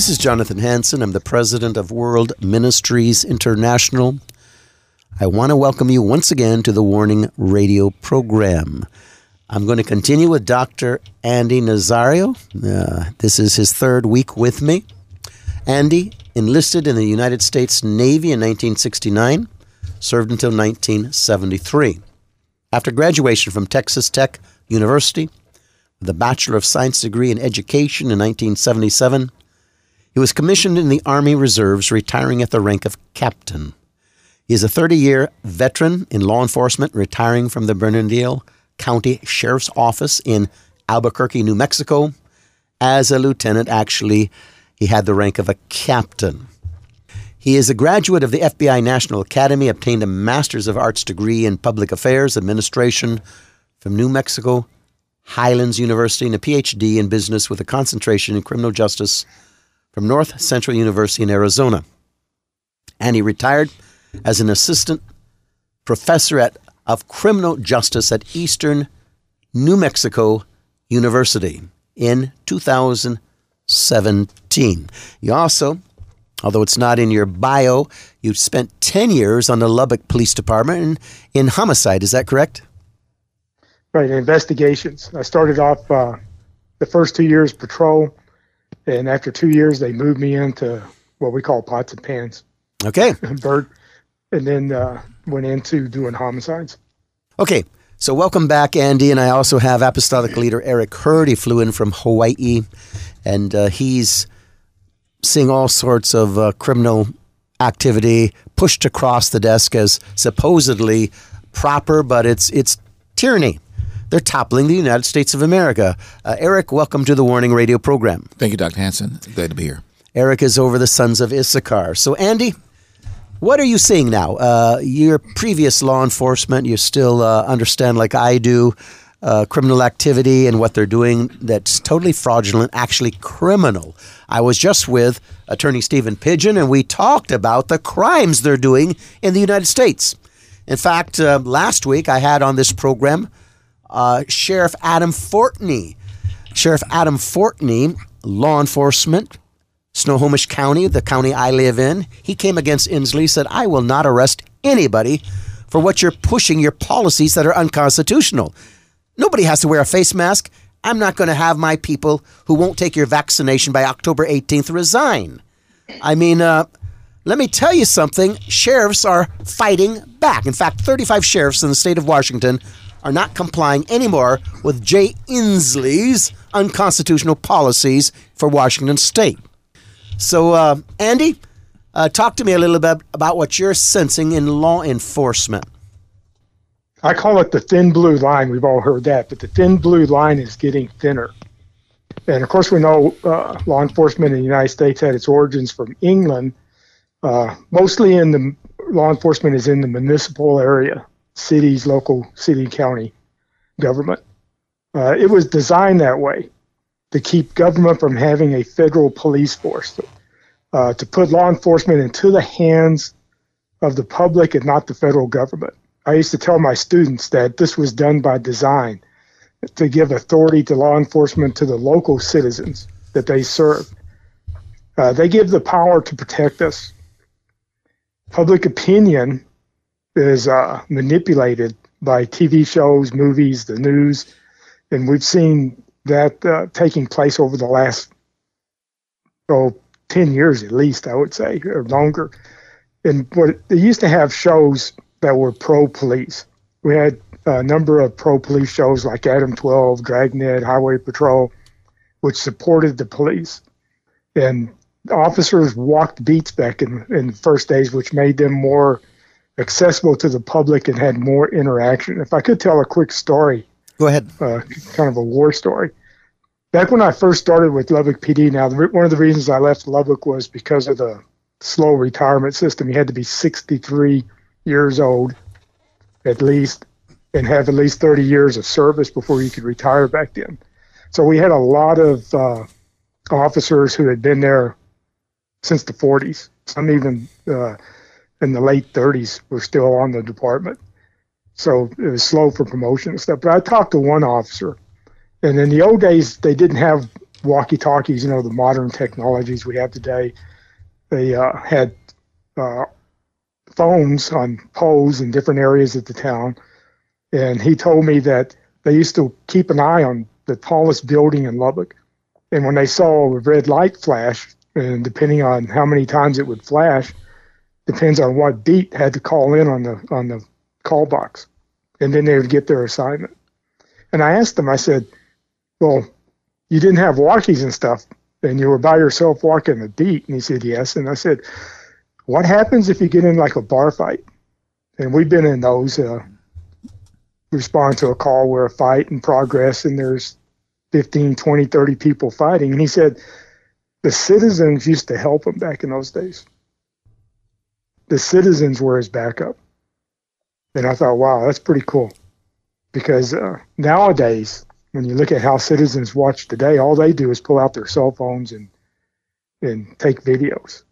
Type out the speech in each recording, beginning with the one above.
This is Jonathan Hansen. I'm the president of World Ministries International. I want to welcome you once again to the Warning Radio program. I'm going to continue with Dr. Andy Nazario. Uh, this is his third week with me. Andy enlisted in the United States Navy in 1969, served until 1973. After graduation from Texas Tech University with a Bachelor of Science degree in Education in 1977, he was commissioned in the Army Reserves, retiring at the rank of captain. He is a 30 year veteran in law enforcement, retiring from the Bernalillo County Sheriff's Office in Albuquerque, New Mexico. As a lieutenant, actually, he had the rank of a captain. He is a graduate of the FBI National Academy, obtained a Master's of Arts degree in Public Affairs Administration from New Mexico Highlands University, and a PhD in business with a concentration in criminal justice from North Central University in Arizona. And he retired as an assistant professor at of Criminal Justice at Eastern New Mexico University in 2017. You also, although it's not in your bio, you spent 10 years on the Lubbock Police Department in, in homicide. Is that correct? Right, investigations. I started off uh, the first two years patrol, and after two years, they moved me into what we call pots and pans. Okay. Bird, and then uh, went into doing homicides. Okay, so welcome back, Andy. And I also have Apostolic Leader Eric Hurd. He flew in from Hawaii, and uh, he's seeing all sorts of uh, criminal activity pushed across the desk as supposedly proper, but it's it's tyranny. They're toppling the United States of America. Uh, Eric, welcome to the Warning Radio program. Thank you, Dr. Hansen. Glad to be here. Eric is over the Sons of Issachar. So, Andy, what are you seeing now? Uh, your previous law enforcement, you still uh, understand, like I do, uh, criminal activity and what they're doing that's totally fraudulent, actually criminal. I was just with Attorney Stephen Pidgeon, and we talked about the crimes they're doing in the United States. In fact, uh, last week I had on this program uh, Sheriff Adam Fortney. Sheriff Adam Fortney, law enforcement, Snohomish County, the county I live in, he came against Inslee, said, I will not arrest anybody for what you're pushing your policies that are unconstitutional. Nobody has to wear a face mask. I'm not going to have my people who won't take your vaccination by October 18th resign. I mean, uh, let me tell you something. Sheriffs are fighting back. In fact, 35 sheriffs in the state of Washington are not complying anymore with Jay Inslee's unconstitutional policies for Washington state. So, uh, Andy, uh, talk to me a little bit about what you're sensing in law enforcement. I call it the thin blue line. We've all heard that, but the thin blue line is getting thinner. And of course, we know uh, law enforcement in the United States had its origins from England. Uh, mostly in the law enforcement is in the municipal area, cities, local city, county government. Uh, it was designed that way to keep government from having a federal police force, uh, to put law enforcement into the hands of the public and not the federal government. I used to tell my students that this was done by design to give authority to law enforcement to the local citizens that they serve. Uh, they give the power to protect us. Public opinion is uh, manipulated by TV shows, movies, the news, and we've seen that uh, taking place over the last oh 10 years at least, I would say, or longer. And what they used to have shows that were pro police. We had a number of pro police shows like Adam 12, Dragnet, Highway Patrol, which supported the police. And officers walked beats back in, in the first days, which made them more accessible to the public and had more interaction. If I could tell a quick story, go ahead. Uh, kind of a war story. Back when I first started with Lubbock PD, now the, one of the reasons I left Lubbock was because of the slow retirement system. You had to be 63 years old at least and have at least 30 years of service before you could retire back then. So we had a lot of uh, officers who had been there since the 40s. Some even uh, in the late 30s were still on the department. So it was slow for promotion and stuff. But I talked to one officer, and in the old days, they didn't have walkie talkies, you know, the modern technologies we have today. They uh, had uh, phones on poles in different areas of the town. And he told me that they used to keep an eye on the tallest building in Lubbock. And when they saw a red light flash, and depending on how many times it would flash, depends on what beat had to call in on the on the call box, and then they would get their assignment. And I asked them, I said, "Well, you didn't have walkies and stuff, and you were by yourself walking the beat?" And he said, "Yes." And I said, "What happens if you get in like a bar fight?" And we've been in those. Uh, respond to a call where a fight in progress and there's 15, 20, 30 people fighting. And he said the citizens used to help him back in those days. The citizens were his backup. And I thought, wow, that's pretty cool. Because uh, nowadays, when you look at how citizens watch today, all they do is pull out their cell phones and and take videos.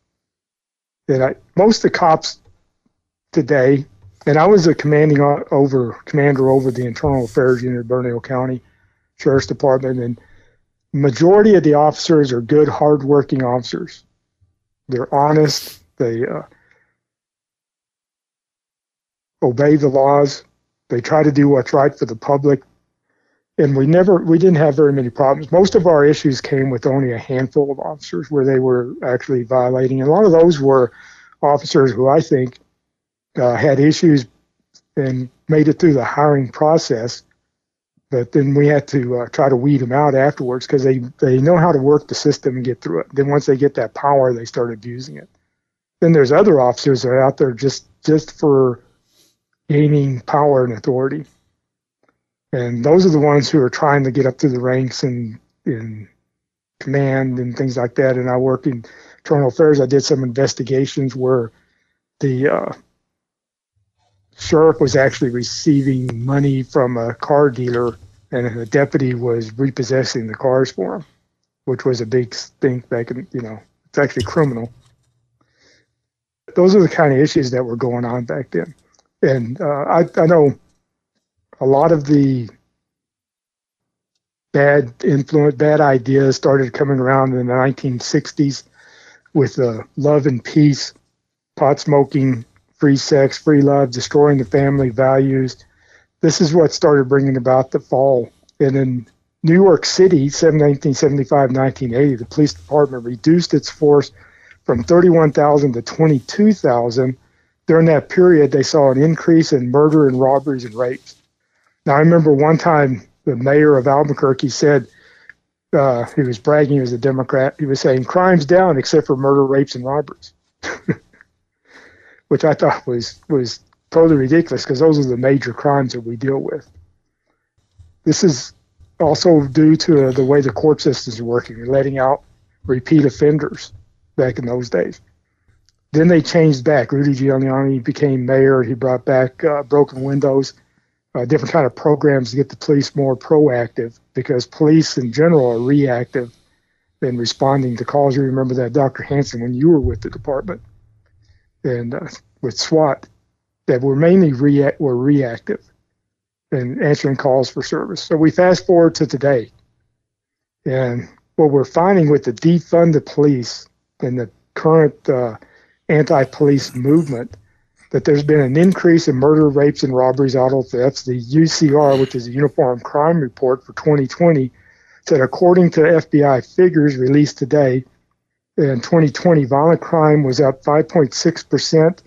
And I, most of the cops today, and I was a commanding over commander over the internal affairs unit of Bernalillo County Sheriff's Department, and majority of the officers are good, hardworking officers. They're honest. They uh, obey the laws. They try to do what's right for the public. And we never, we didn't have very many problems. Most of our issues came with only a handful of officers where they were actually violating. And a lot of those were officers who I think uh, had issues and made it through the hiring process. But then we had to uh, try to weed them out afterwards because they, they know how to work the system and get through it. Then once they get that power, they start abusing it. Then there's other officers that are out there just just for gaining power and authority. And those are the ones who are trying to get up through the ranks and in command and things like that. And I work in internal affairs. I did some investigations where the uh, sheriff was actually receiving money from a car dealer, and a deputy was repossessing the cars for him, which was a big stink back in, you know, it's actually criminal. Those are the kind of issues that were going on back then and uh, I, I know a lot of the bad influence, bad ideas started coming around in the 1960s with uh, love and peace, pot smoking, free sex, free love, destroying the family values. This is what started bringing about the fall. And in New York City, 1975 1980, the police department reduced its force from 31,000 to 22,000 during that period, they saw an increase in murder and robberies and rapes. Now, I remember one time the mayor of Albuquerque said uh, he was bragging he was a Democrat. He was saying crimes down except for murder, rapes, and robberies, which I thought was was totally ridiculous because those are the major crimes that we deal with. This is also due to uh, the way the court systems are working, letting out repeat offenders back in those days. Then they changed back. Rudy Giuliani became mayor. He brought back uh, broken windows, uh, different kind of programs to get the police more proactive because police in general are reactive in responding to calls. You remember that, Dr. Hansen, when you were with the department and uh, with SWAT, that were mainly rea- were reactive and answering calls for service. So we fast forward to today, and what we're finding with the defund the police and the current uh, anti-police movement that there's been an increase in murder, rapes, and robberies, auto thefts. The UCR, which is a Uniform Crime Report for 2020, said according to FBI figures released today, in 2020, violent crime was up 5.6%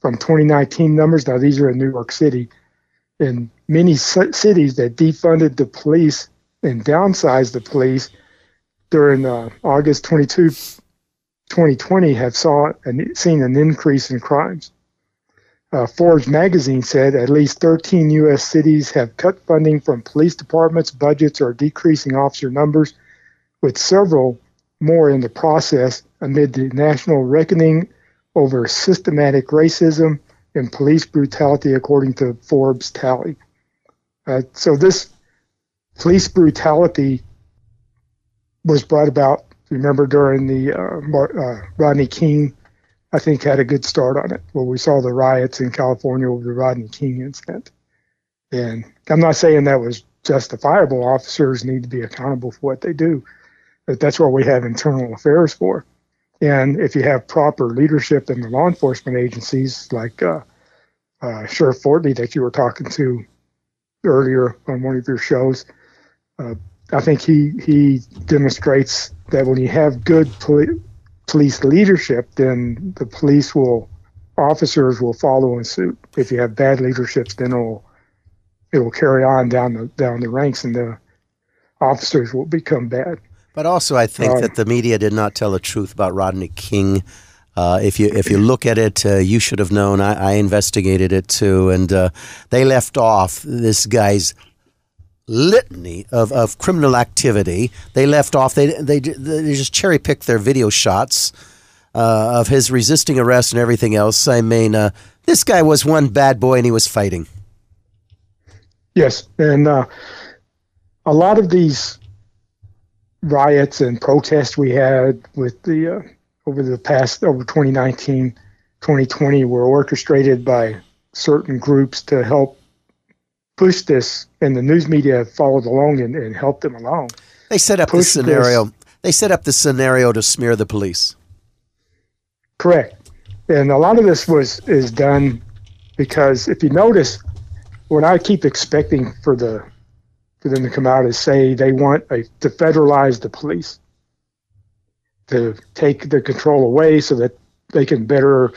from 2019 numbers. Now, these are in New York City. In many cities that defunded the police and downsized the police during uh, August 22, 2020, have saw and seen an increase in crimes. Uh, Forbes magazine said at least 13 U.S. cities have cut funding from police departments, budgets, or decreasing officer numbers, with several more in the process amid the national reckoning over systematic racism and police brutality, according to Forbes tally. Uh, so this police brutality was brought about, remember, during the uh, uh, Rodney King, I think, had a good start on it. Well, we saw the riots in California with the Rodney King incident. And I'm not saying that was justifiable. Officers need to be accountable for what they do. But that's what we have internal affairs for. And if you have proper leadership in the law enforcement agencies, like uh, uh, Sheriff Fortney that you were talking to earlier on one of your shows, uh, I think he he demonstrates that when you have good poli- police leadership, then the police will officers will follow in suit. If you have bad leadership, then it'll it will carry on down the down the ranks, and the officers will become bad. But also, I think um, that the media did not tell the truth about Rodney King. Uh, if you if you look at it, uh, you should have known. I, I investigated it too, and uh, they left off this guy's litany of, of criminal activity. They left off. They they they just cherry picked their video shots uh, of his resisting arrest and everything else. I mean, uh, this guy was one bad boy, and he was fighting. Yes, and uh, a lot of these riots and protests we had with the uh, over the past over 2019 2020 were orchestrated by certain groups to help push this and the news media followed along and, and helped them along. They set up the scenario this. they set up the scenario to smear the police. Correct. And a lot of this was is done because if you notice what i keep expecting for the for them to come out and say they want a, to federalize the police, to take the control away so that they can better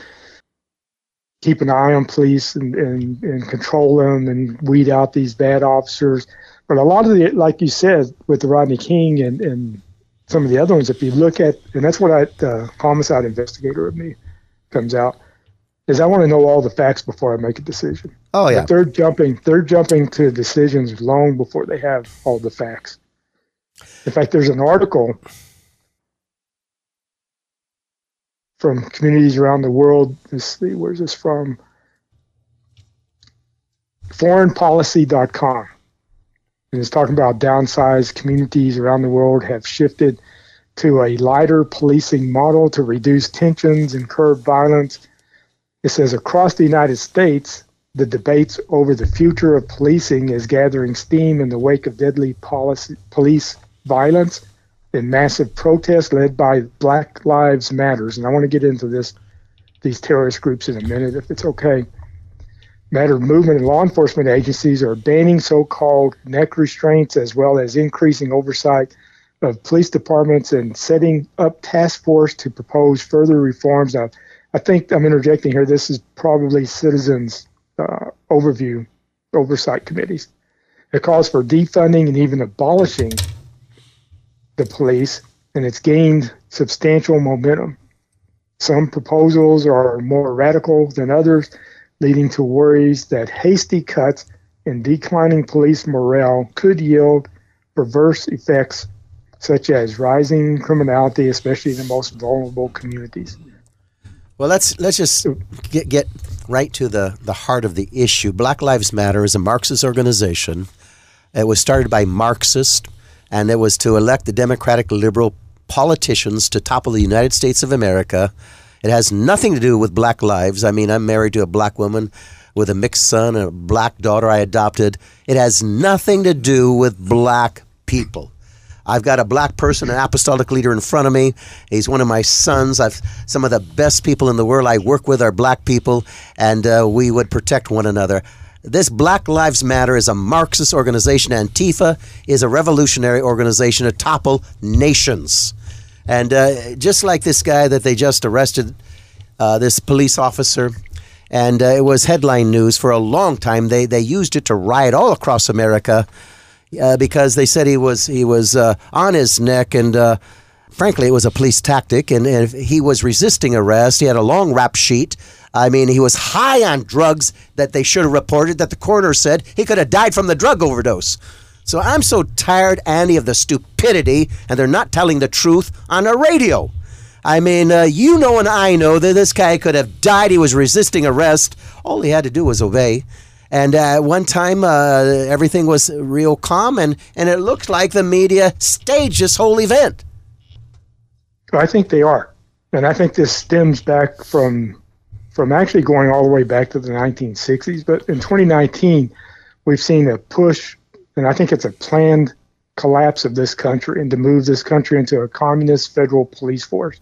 keep an eye on police and, and, and control them and weed out these bad officers. But a lot of the, like you said, with the Rodney King and, and some of the other ones, if you look at, and that's what I, the homicide investigator of me comes out, is I want to know all the facts before I make a decision. Oh yeah, but they're jumping. They're jumping to decisions long before they have all the facts. In fact, there's an article from communities around the world. Let's see, where's this from? Foreignpolicy.com. And it's talking about downsized communities around the world have shifted to a lighter policing model to reduce tensions and curb violence it says across the United States, the debates over the future of policing is gathering steam in the wake of deadly policy, police violence and massive protests led by Black Lives Matters. And I want to get into this these terrorist groups in a minute, if it's okay. Matter movement and law enforcement agencies are banning so-called neck restraints as well as increasing oversight of police departments and setting up task force to propose further reforms. Now, I think I'm interjecting here. This is probably citizens' uh, overview oversight committees. It calls for defunding and even abolishing the police, and it's gained substantial momentum. Some proposals are more radical than others, leading to worries that hasty cuts and declining police morale could yield perverse effects such as rising criminality, especially in the most vulnerable communities. Well, let's let's just get get right to the the heart of the issue. Black Lives Matter is a Marxist organization. It was started by Marxists, and it was to elect the Democratic liberal politicians to topple the United States of America. It has nothing to do with black lives. I mean, I'm married to a black woman with a mixed son and a black daughter I adopted. It has nothing to do with black people. I've got a black person, an apostolic leader in front of me. He's one of my sons. I've some of the best people in the world I work with are black people, and uh, we would protect one another. This Black Lives Matter is a Marxist organization. Antifa is a revolutionary organization to topple nations. And uh, just like this guy that they just arrested, uh, this police officer, and uh, it was headline news for a long time. They they used it to riot all across America uh, because they said he was he was uh, on his neck and. Frankly, it was a police tactic, and, and he was resisting arrest. He had a long rap sheet. I mean, he was high on drugs that they should have reported. That the coroner said he could have died from the drug overdose. So I'm so tired, Andy, of the stupidity, and they're not telling the truth on the radio. I mean, uh, you know and I know that this guy could have died. He was resisting arrest. All he had to do was obey. And uh, one time, uh, everything was real calm, and, and it looked like the media staged this whole event. I think they are. And I think this stems back from from actually going all the way back to the 1960s. But in 2019, we've seen a push, and I think it's a planned collapse of this country and to move this country into a communist federal police force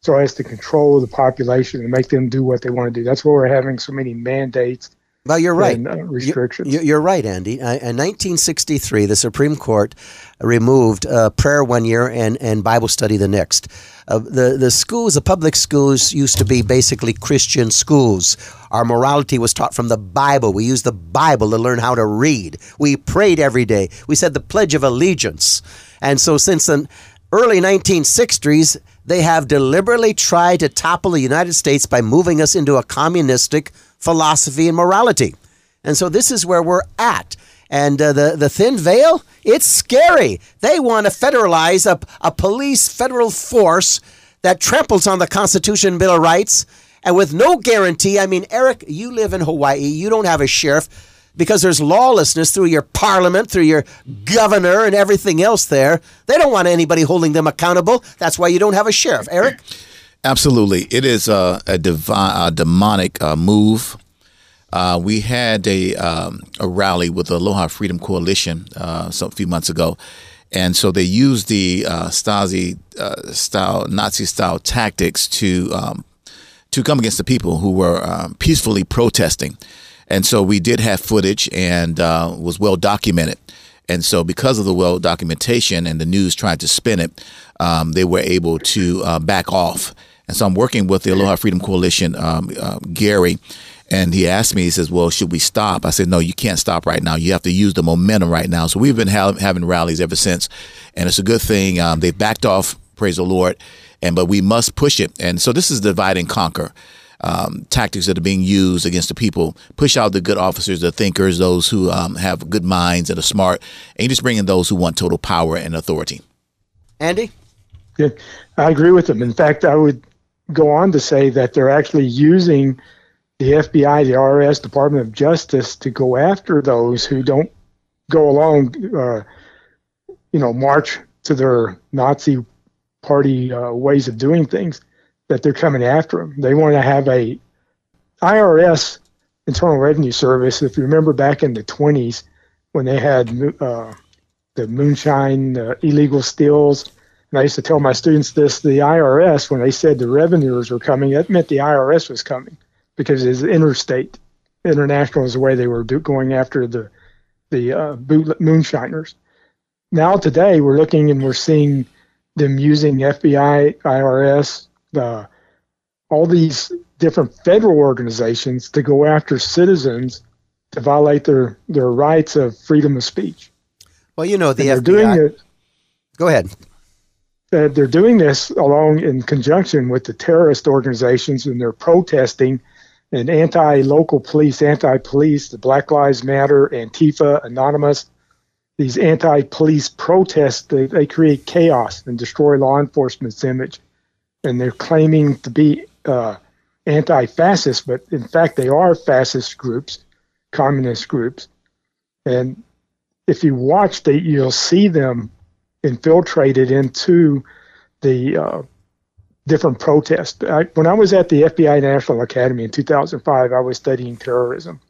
so as to control the population and make them do what they want to do. That's why we're having so many mandates. Well, you're right. And, uh, restrictions. You, you're right, Andy. Uh, in 1963, the Supreme Court removed uh, prayer one year and, and Bible study the next. Uh, the the schools, the public schools, used to be basically Christian schools. Our morality was taught from the Bible. We used the Bible to learn how to read. We prayed every day. We said the Pledge of Allegiance. And so, since the early 1960s, they have deliberately tried to topple the United States by moving us into a communistic philosophy and morality. And so this is where we're at. And uh, the, the thin veil, it's scary. They want to federalize a, a police federal force that tramples on the Constitution Bill of Rights and with no guarantee. I mean, Eric, you live in Hawaii, you don't have a sheriff because there's lawlessness through your parliament, through your governor, and everything else there. They don't want anybody holding them accountable. That's why you don't have a sheriff. Eric? Absolutely. It is a, a, divine, a demonic uh, move. Uh, we had a, um, a rally with the Aloha Freedom Coalition uh, some, a few months ago. And so they used the uh, Stasi uh, style, Nazi style tactics to um, to come against the people who were um, peacefully protesting. And so we did have footage and uh, was well documented. And so, because of the well documentation and the news trying to spin it, um, they were able to uh, back off. And so, I'm working with the Aloha Freedom Coalition, um, uh, Gary, and he asked me, he says, Well, should we stop? I said, No, you can't stop right now. You have to use the momentum right now. So, we've been ha- having rallies ever since. And it's a good thing. Um, they've backed off, praise the Lord. And but we must push it. And so, this is divide and conquer um, tactics that are being used against the people. Push out the good officers, the thinkers, those who um, have good minds and are smart, and you just bring in those who want total power and authority. Andy? Yeah, I agree with him. In fact, I would go on to say that they're actually using the FBI, the IRS, Department of Justice to go after those who don't go along, uh, you know, march to their Nazi party uh, ways of doing things that they're coming after them. They want to have a IRS, Internal Revenue Service. If you remember back in the 20s when they had uh, the moonshine, uh, illegal stills, and I used to tell my students this: the IRS, when they said the revenuers were coming, that meant the IRS was coming because it's interstate. International is the way they were do, going after the the uh, boot moonshiners. Now today we're looking and we're seeing them using FBI, IRS, uh, all these different federal organizations to go after citizens to violate their, their rights of freedom of speech. Well, you know, the they're doing it. Go ahead. They're doing this along in conjunction with the terrorist organizations, and they're protesting and anti-local police, anti-police, the Black Lives Matter, Antifa, Anonymous. These anti-police protests they, they create chaos and destroy law enforcement's image and they're claiming to be uh, anti-fascist, but in fact they are fascist groups, communist groups. And if you watch, they you'll see them infiltrated into the uh, different protests. I, when I was at the FBI National Academy in 2005, I was studying terrorism.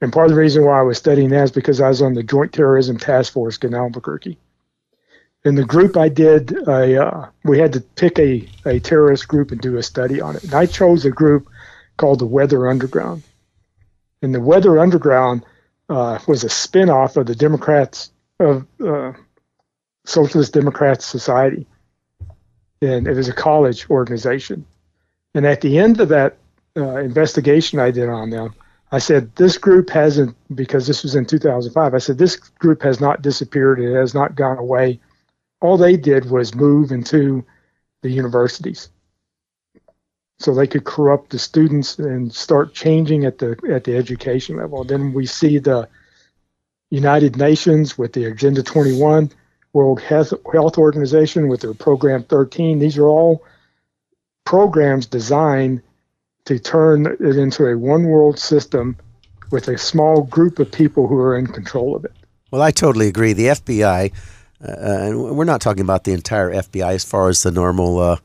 And part of the reason why I was studying that is because I was on the Joint Terrorism Task Force in Albuquerque. in the group I did, I, uh, we had to pick a, a terrorist group and do a study on it. And I chose a group called the Weather Underground. And the Weather Underground uh, was a spinoff of the Democrats of uh, Socialist Democrats Society, and it was a college organization. And at the end of that uh, investigation I did on them, I said this group hasn't because this was in 2005. I said this group has not disappeared. It has not gone away. All they did was move into the universities so they could corrupt the students and start changing at the at the education level. Then we see the United Nations with the Agenda 21, World Health, Organization with their Program 13. These are all programs designed to turn it into a one world system with a small group of people who are in control of it. Well, I totally agree. The FBI, uh, and we're not talking about the entire FBI as far as the normal uh,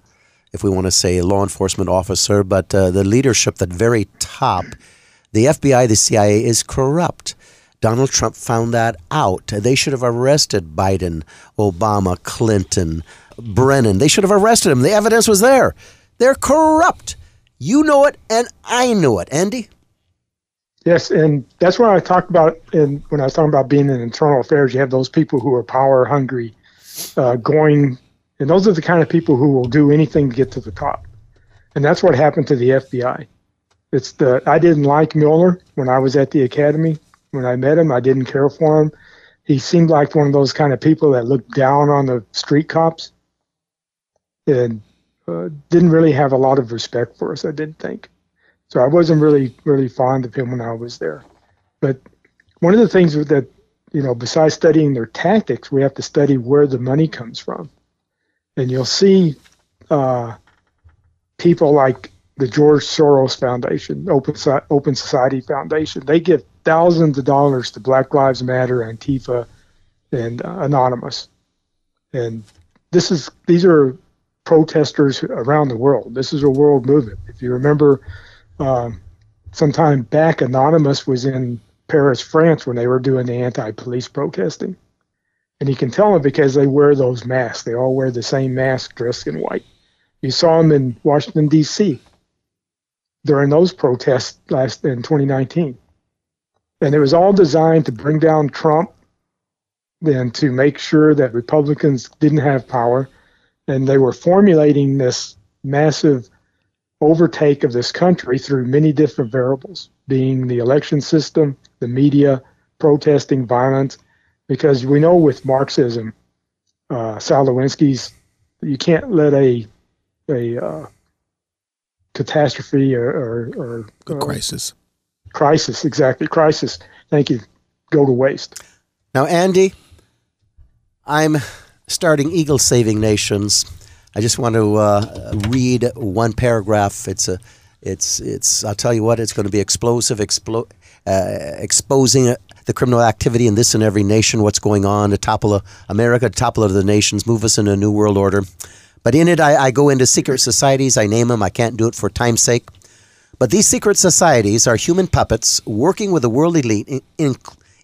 if we want to say, law enforcement officer, but uh, the leadership at very top, the FBI, the CIA is corrupt. Donald Trump found that out. They should have arrested Biden, Obama, Clinton, Brennan. They should have arrested him. The evidence was there. They're corrupt. You know it, and I know it. Andy? Yes, and that's what I talked about in, when I was talking about being in internal affairs. You have those people who are power hungry, uh, going and those are the kind of people who will do anything to get to the top. And that's what happened to the FBI. It's the I didn't like Mueller when I was at the academy. When I met him, I didn't care for him. He seemed like one of those kind of people that looked down on the street cops and uh, didn't really have a lot of respect for us. I didn't think. So I wasn't really really fond of him when I was there. But one of the things that you know, besides studying their tactics, we have to study where the money comes from and you'll see uh, people like the George Soros Foundation, Open, Open Society Foundation. They give thousands of dollars to Black Lives Matter, Antifa, and uh, Anonymous. And this is these are protesters around the world. This is a world movement. If you remember, um, sometime back, Anonymous was in Paris, France, when they were doing the anti-police protesting. And you can tell them because they wear those masks. They all wear the same mask dressed in white. You saw them in Washington, D.C. during those protests last in 2019. And it was all designed to bring down Trump and to make sure that Republicans didn't have power. And they were formulating this massive overtake of this country through many different variables, being the election system, the media, protesting, violence, because we know with Marxism, uh, Saul Alinsky's, you can't let a a uh, catastrophe or, or, or crisis crisis exactly crisis. Thank you. Go to waste. Now, Andy, I'm starting Eagle Saving Nations. I just want to uh, read one paragraph. It's a, it's, it's. I'll tell you what. It's going to be explosive, explo- uh, exposing the criminal activity in this and every nation, what's going on to topple America, to topple the nations, move us in a new world order. But in it, I, I go into secret societies. I name them. I can't do it for time's sake. But these secret societies are human puppets working with the world elite, in, in,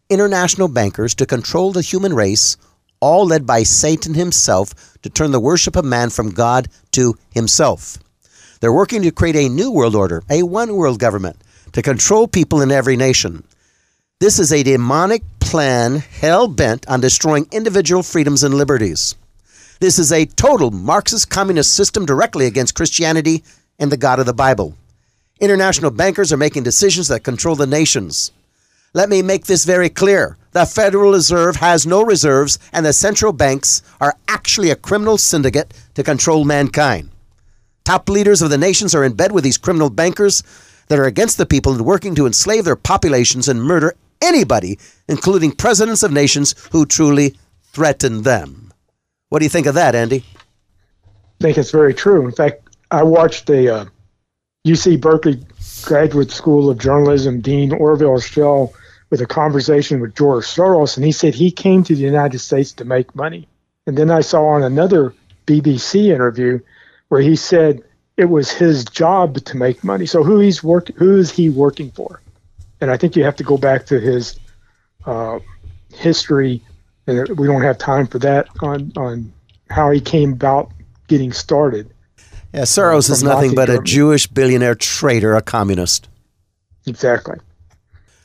international bankers, to control the human race, all led by Satan himself to turn the worship of man from God to himself. They're working to create a new world order, a one world government, to control people in every nation. This is a demonic plan hell bent on destroying individual freedoms and liberties. This is a total Marxist communist system directly against Christianity and the God of the Bible. International bankers are making decisions that control the nations. Let me make this very clear. The Federal Reserve has no reserves, and the central banks are actually a criminal syndicate to control mankind. Top leaders of the nations are in bed with these criminal bankers that are against the people and working to enslave their populations and murder anybody, including presidents of nations who truly threaten them. What do you think of that, Andy? I think it's very true. In fact, I watched the uh, UC Berkeley Graduate School of Journalism Dean Orville Schell with a conversation with George Soros, and he said he came to the United States to make money. And then I saw on another BBC interview where he said it was his job to make money. So who he's work, who is he working for? and I think you have to go back to his uh, history and we don't have time for that on on how he came about getting started. Yeah, Soros is nothing but a Jewish billionaire traitor, a communist. Exactly.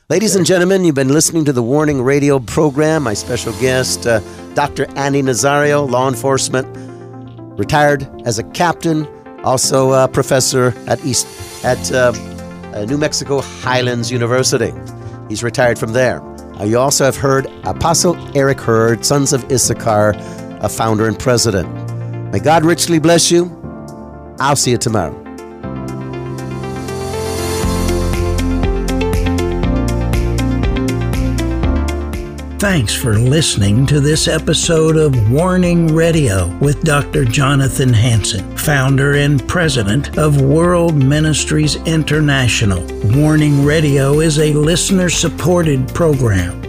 Ladies and gentlemen, you've been listening to the Warning Radio program. My special guest, uh, Dr. Andy Nazario, law enforcement, retired as a captain, also a professor at East at uh, uh, New Mexico Highlands University. He's retired from there. Uh, you also have heard Apostle Eric Hurd, Sons of Issachar, a founder and president. May God richly bless you. I'll see you tomorrow. Thanks for listening to this episode of Warning Radio with Dr. Jonathan Hansen, founder and president of World Ministries International. Warning Radio is a listener supported program.